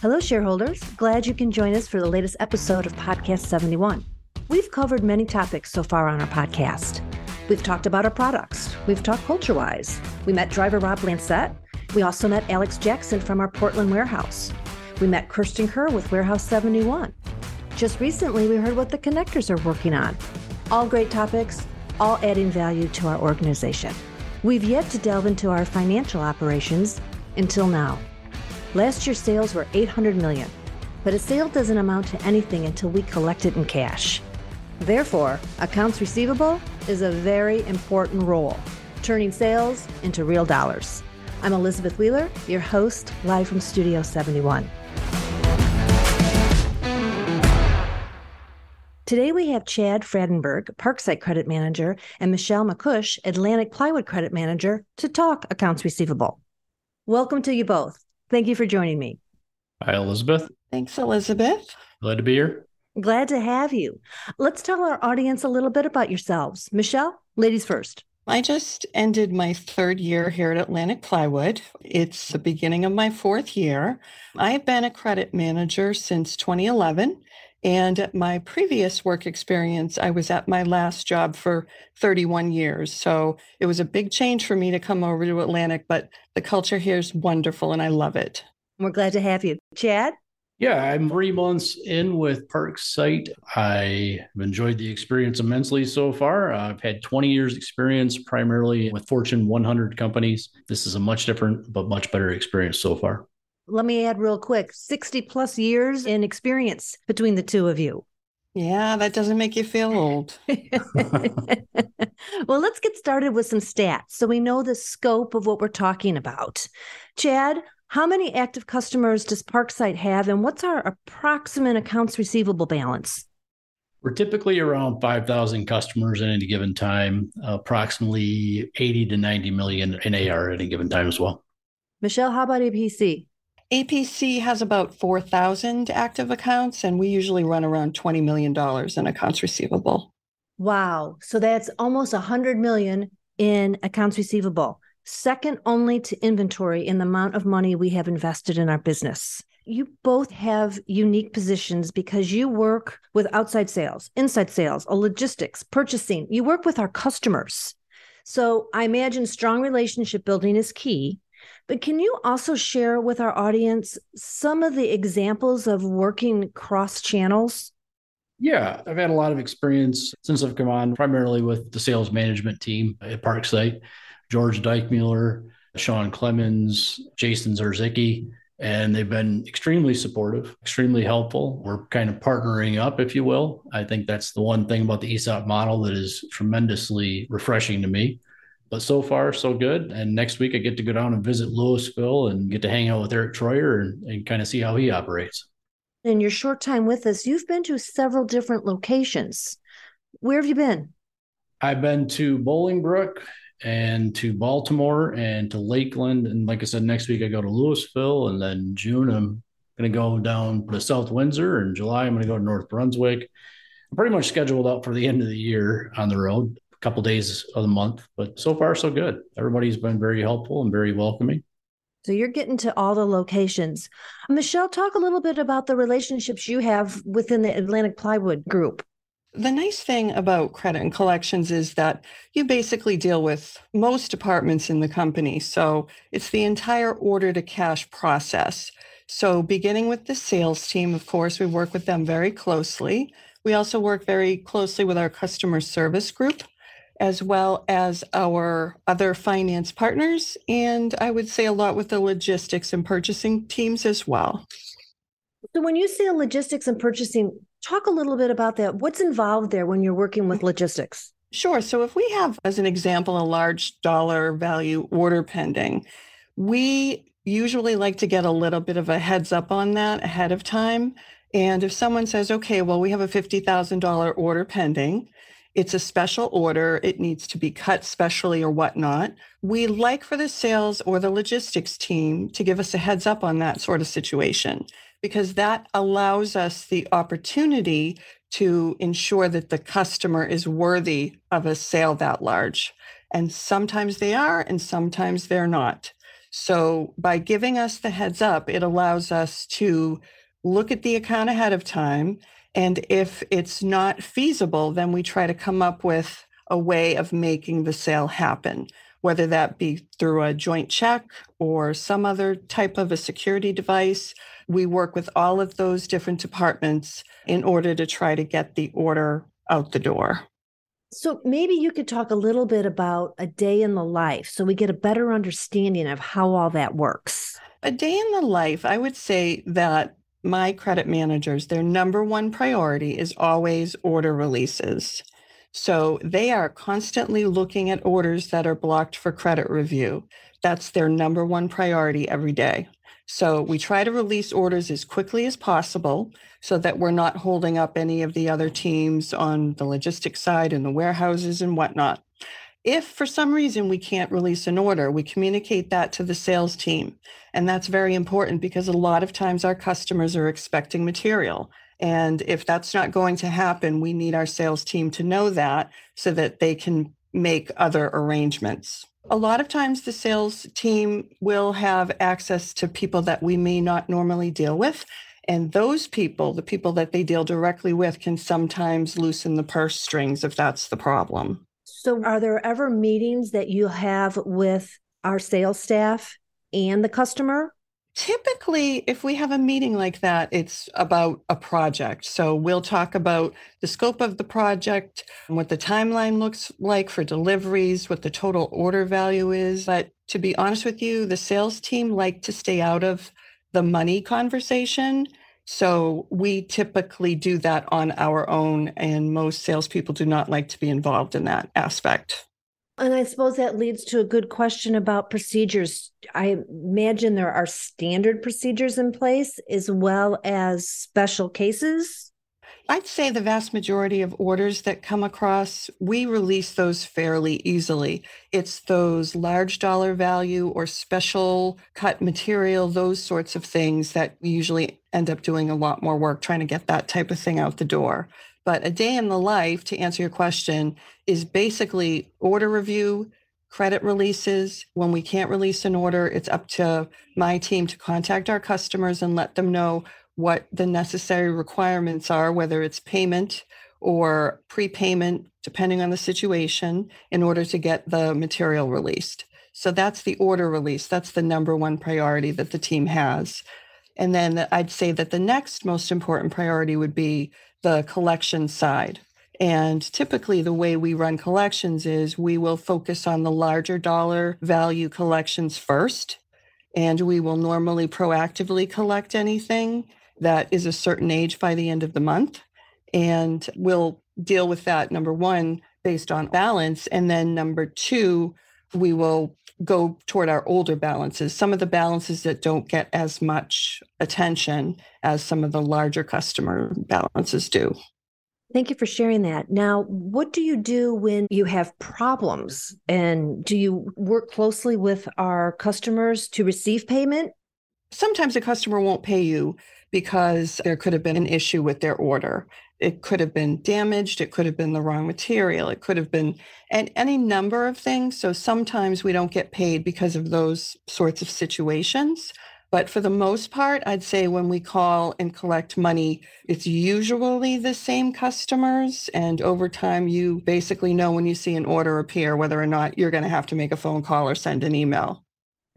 Hello, shareholders. Glad you can join us for the latest episode of Podcast 71. We've covered many topics so far on our podcast. We've talked about our products. We've talked culture wise. We met driver Rob Lancette. We also met Alex Jackson from our Portland warehouse. We met Kirsten Kerr with Warehouse 71. Just recently, we heard what the connectors are working on. All great topics, all adding value to our organization. We've yet to delve into our financial operations until now. Last year's sales were 800 million, but a sale doesn't amount to anything until we collect it in cash. Therefore, accounts receivable is a very important role, turning sales into real dollars. I'm Elizabeth Wheeler, your host, live from Studio 71. Today we have Chad Fradenburg, Parksite Credit Manager, and Michelle MacCuish, Atlantic Plywood Credit Manager, to talk accounts receivable. Welcome to you both. Thank you for joining me. Hi, Elizabeth. Thanks, Elizabeth. Glad to be here. Glad to have you. Let's tell our audience a little bit about yourselves. Michelle, ladies first. I just ended my third year here at Atlantic Plywood. It's the beginning of my fourth year. I've been a credit manager since 2011. And at my previous work experience, I was at my last job for 31 years. So it was a big change for me to come over to Atlantic, but the culture here is wonderful and I love it. We're glad to have you. Chad? Yeah, I'm three months in with Parksite. I have enjoyed the experience immensely so far. Uh, I've had 20 years experience primarily with Fortune 100 companies. This is a much different but much better experience so far. Let me add real quick 60 plus years in experience between the two of you. Yeah, that doesn't make you feel old. well, let's get started with some stats so we know the scope of what we're talking about. Chad, how many active customers does Parksite have, and what's our approximate accounts receivable balance? We're typically around 5,000 customers at any given time, approximately 80 to 90 million in AR at any given time as well. Michelle, how about APC? APC has about 4,000 active accounts, and we usually run around $20 million in accounts receivable. Wow. So that's almost 100 million in accounts receivable, second only to inventory in the amount of money we have invested in our business. You both have unique positions because you work with outside sales, inside sales, logistics, purchasing. You work with our customers. So I imagine strong relationship building is key but can you also share with our audience some of the examples of working cross channels? Yeah, I've had a lot of experience since I've come on, primarily with the sales management team at Parksite, George Dykmuller, Sean Clemens, Jason Zarzicki, and they've been extremely supportive, extremely helpful. We're kind of partnering up, if you will. I think that's the one thing about the ESOP model that is tremendously refreshing to me. But so far, so good. And next week, I get to go down and visit Louisville and get to hang out with Eric Troyer and, and kind of see how he operates. In your short time with us, you've been to several different locations. Where have you been? I've been to Bolingbrook and to Baltimore and to Lakeland. And like I said, next week I go to Louisville. And then June, I'm going to go down to South Windsor. In July, I'm going to go to North Brunswick. I'm pretty much scheduled out for the end of the year on the road couple days of the month. But so far, so good. Everybody's been very helpful and very welcoming. So you're getting to all the locations. Michelle, talk a little bit about the relationships you have within the Atlantic Plywood Group. The nice thing about credit and collections is that you basically deal with most departments in the company. So it's the entire order to cash process. So, beginning with the sales team, of course, we work with them very closely. We also work very closely with our customer service group as well as our other finance partners. And I would say a lot with the logistics and purchasing teams as well. So, when you say logistics and purchasing, talk a little bit about that. What's involved there when you're working with logistics? Sure. So, if we have, as an example, a large dollar value order pending, we usually like to get a little bit of a heads up on that ahead of time. And if someone says, okay, well, we have a $50,000 order pending, it's a special order. It needs to be cut specially or whatnot. We like for the sales or the logistics team to give us a heads up on that sort of situation because that allows us the opportunity to ensure that the customer is worthy of a sale that large. And sometimes they are, and sometimes they're not. So by giving us the heads up, it allows us to look at the account ahead of time. And if it's not feasible, then we try to come up with a way of making the sale happen, whether that be through a joint check or some other type of a security device. We work with all of those different departments in order to try to get the order out the door. So maybe you could talk a little bit about a day in the life so we get a better understanding of how all that works. A day in the life, I would say that my credit managers, their number one priority is always order releases. So they are constantly looking at orders that are blocked for credit review. That's their number one priority every day. So we try to release orders as quickly as possible so that we're not holding up any of the other teams on the logistics side and the warehouses and whatnot. If for some reason we can't release an order, we communicate that to the sales team. And that's very important because a lot of times our customers are expecting material. And if that's not going to happen, we need our sales team to know that so that they can make other arrangements. A lot of times, the sales team will have access to people that we may not normally deal with. And those people, the people that they deal directly with, can sometimes loosen the purse strings if that's the problem. So, are there ever meetings that you have with our sales staff and the customer? Typically, if we have a meeting like that, it's about a project. So we'll talk about the scope of the project, what the timeline looks like for deliveries, what the total order value is. But to be honest with you, the sales team like to stay out of the money conversation. So we typically do that on our own, and most salespeople do not like to be involved in that aspect. And I suppose that leads to a good question about procedures. I imagine there are standard procedures in place as well as special cases. I'd say the vast majority of orders that come across, we release those fairly easily. It's those large dollar value or special cut material, those sorts of things that we usually end up doing a lot more work trying to get that type of thing out the door. But a day in the life, to answer your question, is basically order review, credit releases. When we can't release an order, it's up to my team to contact our customers and let them know what the necessary requirements are, whether it's payment or prepayment, depending on the situation, in order to get the material released. So that's the order release. That's the number one priority that the team has. And then I'd say that the next most important priority would be the collection side. And typically, the way we run collections is we will focus on the larger dollar value collections first. And we will normally proactively collect anything that is a certain age by the end of the month. And we'll deal with that, number one, based on balance. And then number two, we will go toward our older balances, some of the balances that don't get as much attention as some of the larger customer balances do. Thank you for sharing that. Now, what do you do when you have problems? And do you work closely with our customers to receive payment? Sometimes a customer won't pay you because there could have been an issue with their order. It could have been damaged. It could have been the wrong material. It could have been and any number of things. So sometimes we don't get paid because of those sorts of situations. But for the most part, I'd say when we call and collect money, it's usually the same customers. And over time, you basically know when you see an order appear whether or not you're going to have to make a phone call or send an email.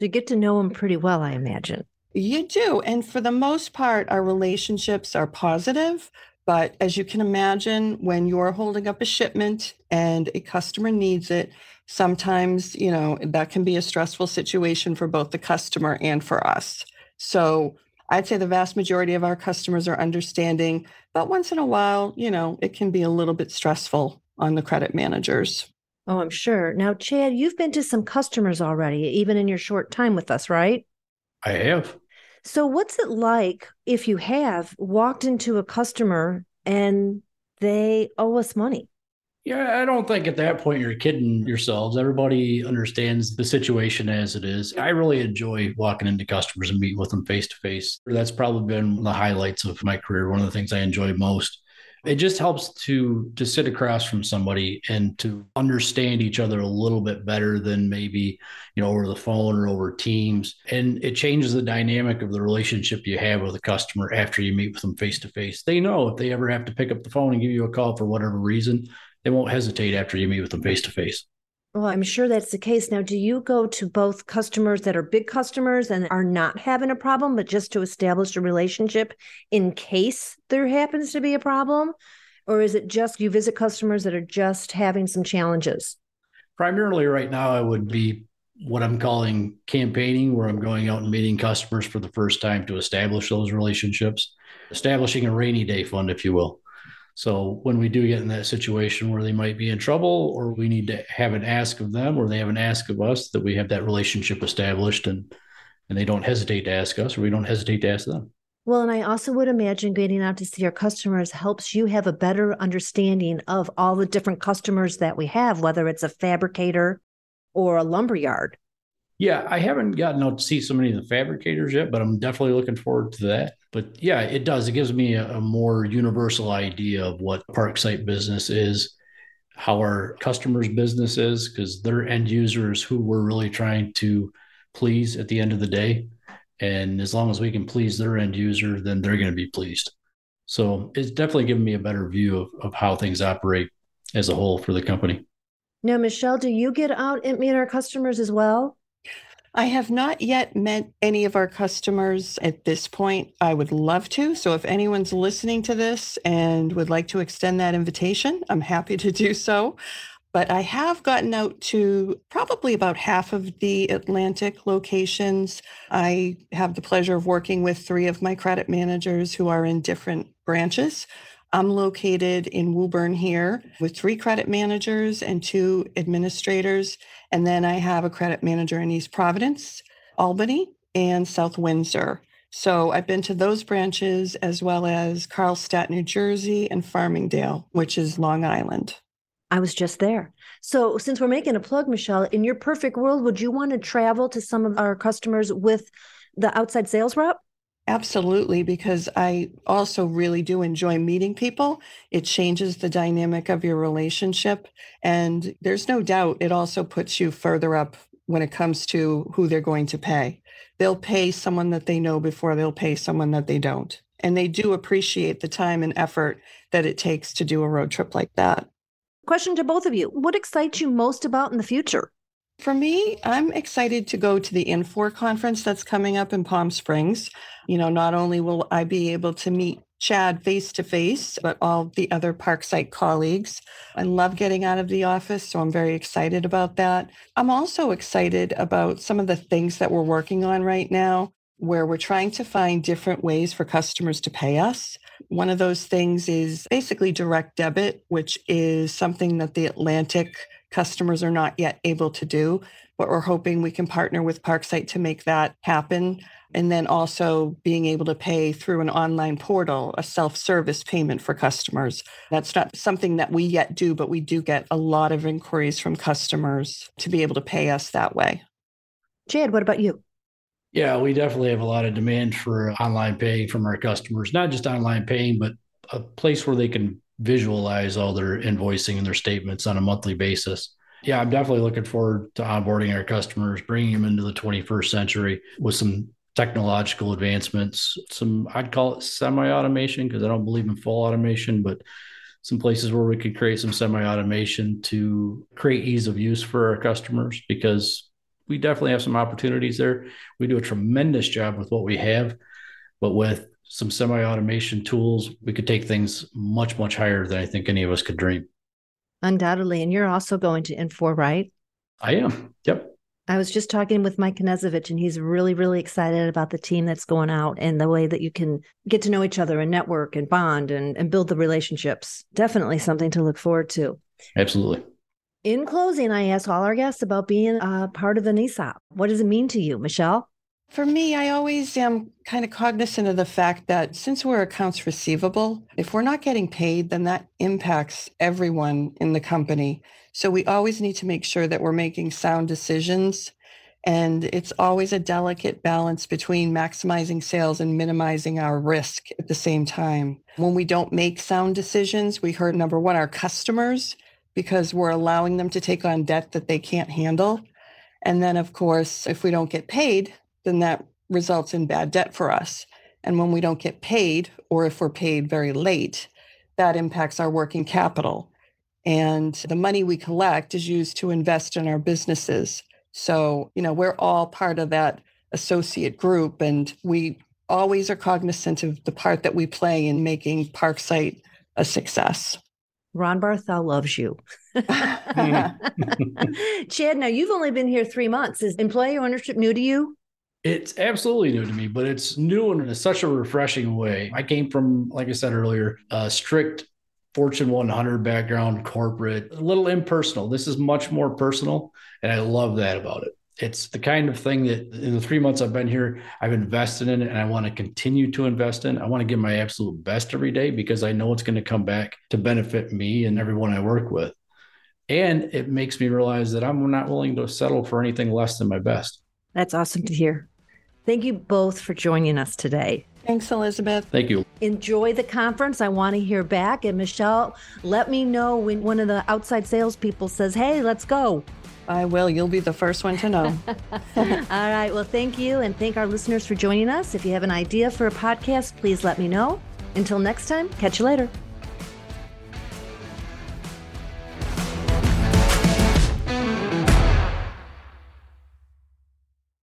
You get to know them pretty well, I imagine. You do. And for the most part, our relationships are positive. But as you can imagine, when you're holding up a shipment and a customer needs it, sometimes, you know, that can be a stressful situation for both the customer and for us. So I'd say the vast majority of our customers are understanding, but once in a while, you know, it can be a little bit stressful on the credit managers. Oh, I'm sure. Now, Chad, you've been to some customers already, even in your short time with us, right? I have. So, what's it like if you have walked into a customer and they owe us money? Yeah, I don't think at that point you're kidding yourselves. Everybody understands the situation as it is. I really enjoy walking into customers and meeting with them face to face. That's probably been the highlights of my career. One of the things I enjoy most. It just helps to to sit across from somebody and to understand each other a little bit better than maybe you know over the phone or over teams. And it changes the dynamic of the relationship you have with a customer after you meet with them face to face they know if they ever have to pick up the phone and give you a call for whatever reason they won't hesitate after you meet with them face to face well, I'm sure that's the case. Now, do you go to both customers that are big customers and are not having a problem, but just to establish a relationship in case there happens to be a problem? Or is it just you visit customers that are just having some challenges? Primarily, right now, I would be what I'm calling campaigning, where I'm going out and meeting customers for the first time to establish those relationships, establishing a rainy day fund, if you will. So when we do get in that situation where they might be in trouble, or we need to have an ask of them, or they have an ask of us, that we have that relationship established, and and they don't hesitate to ask us, or we don't hesitate to ask them. Well, and I also would imagine getting out to see your customers helps you have a better understanding of all the different customers that we have, whether it's a fabricator or a lumber yard. Yeah, I haven't gotten out to see so many of the fabricators yet, but I'm definitely looking forward to that. But yeah, it does. It gives me a, a more universal idea of what Parksite business is, how our customers' business is, because they're end users who we're really trying to please at the end of the day. And as long as we can please their end user, then they're going to be pleased. So it's definitely given me a better view of, of how things operate as a whole for the company. Now, Michelle, do you get out and meet our customers as well? I have not yet met any of our customers at this point. I would love to. So if anyone's listening to this and would like to extend that invitation, I'm happy to do so. But I have gotten out to probably about half of the Atlantic locations. I have the pleasure of working with three of my credit managers who are in different branches. I'm located in Woburn here with three credit managers and two administrators. And then I have a credit manager in East Providence, Albany, and South Windsor. So I've been to those branches as well as Carlstadt, New Jersey, and Farmingdale, which is Long Island. I was just there. So, since we're making a plug, Michelle, in your perfect world, would you want to travel to some of our customers with the outside sales rep? Absolutely, because I also really do enjoy meeting people. It changes the dynamic of your relationship. And there's no doubt it also puts you further up when it comes to who they're going to pay. They'll pay someone that they know before they'll pay someone that they don't. And they do appreciate the time and effort that it takes to do a road trip like that. Question to both of you What excites you most about in the future? For me, I'm excited to go to the Infor conference that's coming up in Palm Springs. You know, not only will I be able to meet Chad face to face, but all the other Parksite colleagues. I love getting out of the office, so I'm very excited about that. I'm also excited about some of the things that we're working on right now, where we're trying to find different ways for customers to pay us. One of those things is basically direct debit, which is something that the Atlantic customers are not yet able to do. But we're hoping we can partner with Parksite to make that happen. And then also being able to pay through an online portal, a self service payment for customers. That's not something that we yet do, but we do get a lot of inquiries from customers to be able to pay us that way. Chad, what about you? Yeah, we definitely have a lot of demand for online paying from our customers, not just online paying, but a place where they can visualize all their invoicing and their statements on a monthly basis. Yeah, I'm definitely looking forward to onboarding our customers, bringing them into the 21st century with some technological advancements, some I'd call it semi-automation because I don't believe in full automation, but some places where we could create some semi-automation to create ease of use for our customers because we definitely have some opportunities there. We do a tremendous job with what we have, but with some semi-automation tools, we could take things much, much higher than I think any of us could dream. Undoubtedly. And you're also going to Infor, right? I am. Yep. I was just talking with Mike Knezovich, and he's really, really excited about the team that's going out and the way that you can get to know each other and network and bond and, and build the relationships. Definitely something to look forward to. Absolutely. In closing, I ask all our guests about being a part of an ESOP. What does it mean to you, Michelle? For me, I always am kind of cognizant of the fact that since we're accounts receivable, if we're not getting paid, then that impacts everyone in the company. So we always need to make sure that we're making sound decisions And it's always a delicate balance between maximizing sales and minimizing our risk at the same time. When we don't make sound decisions, we hurt number one, our customers, because we're allowing them to take on debt that they can't handle. And then, of course, if we don't get paid, then that results in bad debt for us. And when we don't get paid, or if we're paid very late, that impacts our working capital. And the money we collect is used to invest in our businesses. So, you know, we're all part of that associate group, and we always are cognizant of the part that we play in making Parksite a success. Ron Barthel loves you. Chad, now you've only been here three months. Is employee ownership new to you? It's absolutely new to me, but it's new in such a refreshing way. I came from, like I said earlier, a strict Fortune 100 background, corporate, a little impersonal. This is much more personal, and I love that about it. It's the kind of thing that in the three months I've been here, I've invested in it and I want to continue to invest in. I want to give my absolute best every day because I know it's going to come back to benefit me and everyone I work with. And it makes me realize that I'm not willing to settle for anything less than my best. That's awesome to hear. Thank you both for joining us today. Thanks, Elizabeth. Thank you. Enjoy the conference. I want to hear back. And Michelle, let me know when one of the outside salespeople says, hey, let's go. I will. You'll be the first one to know. All right. Well, thank you. And thank our listeners for joining us. If you have an idea for a podcast, please let me know. Until next time, catch you later.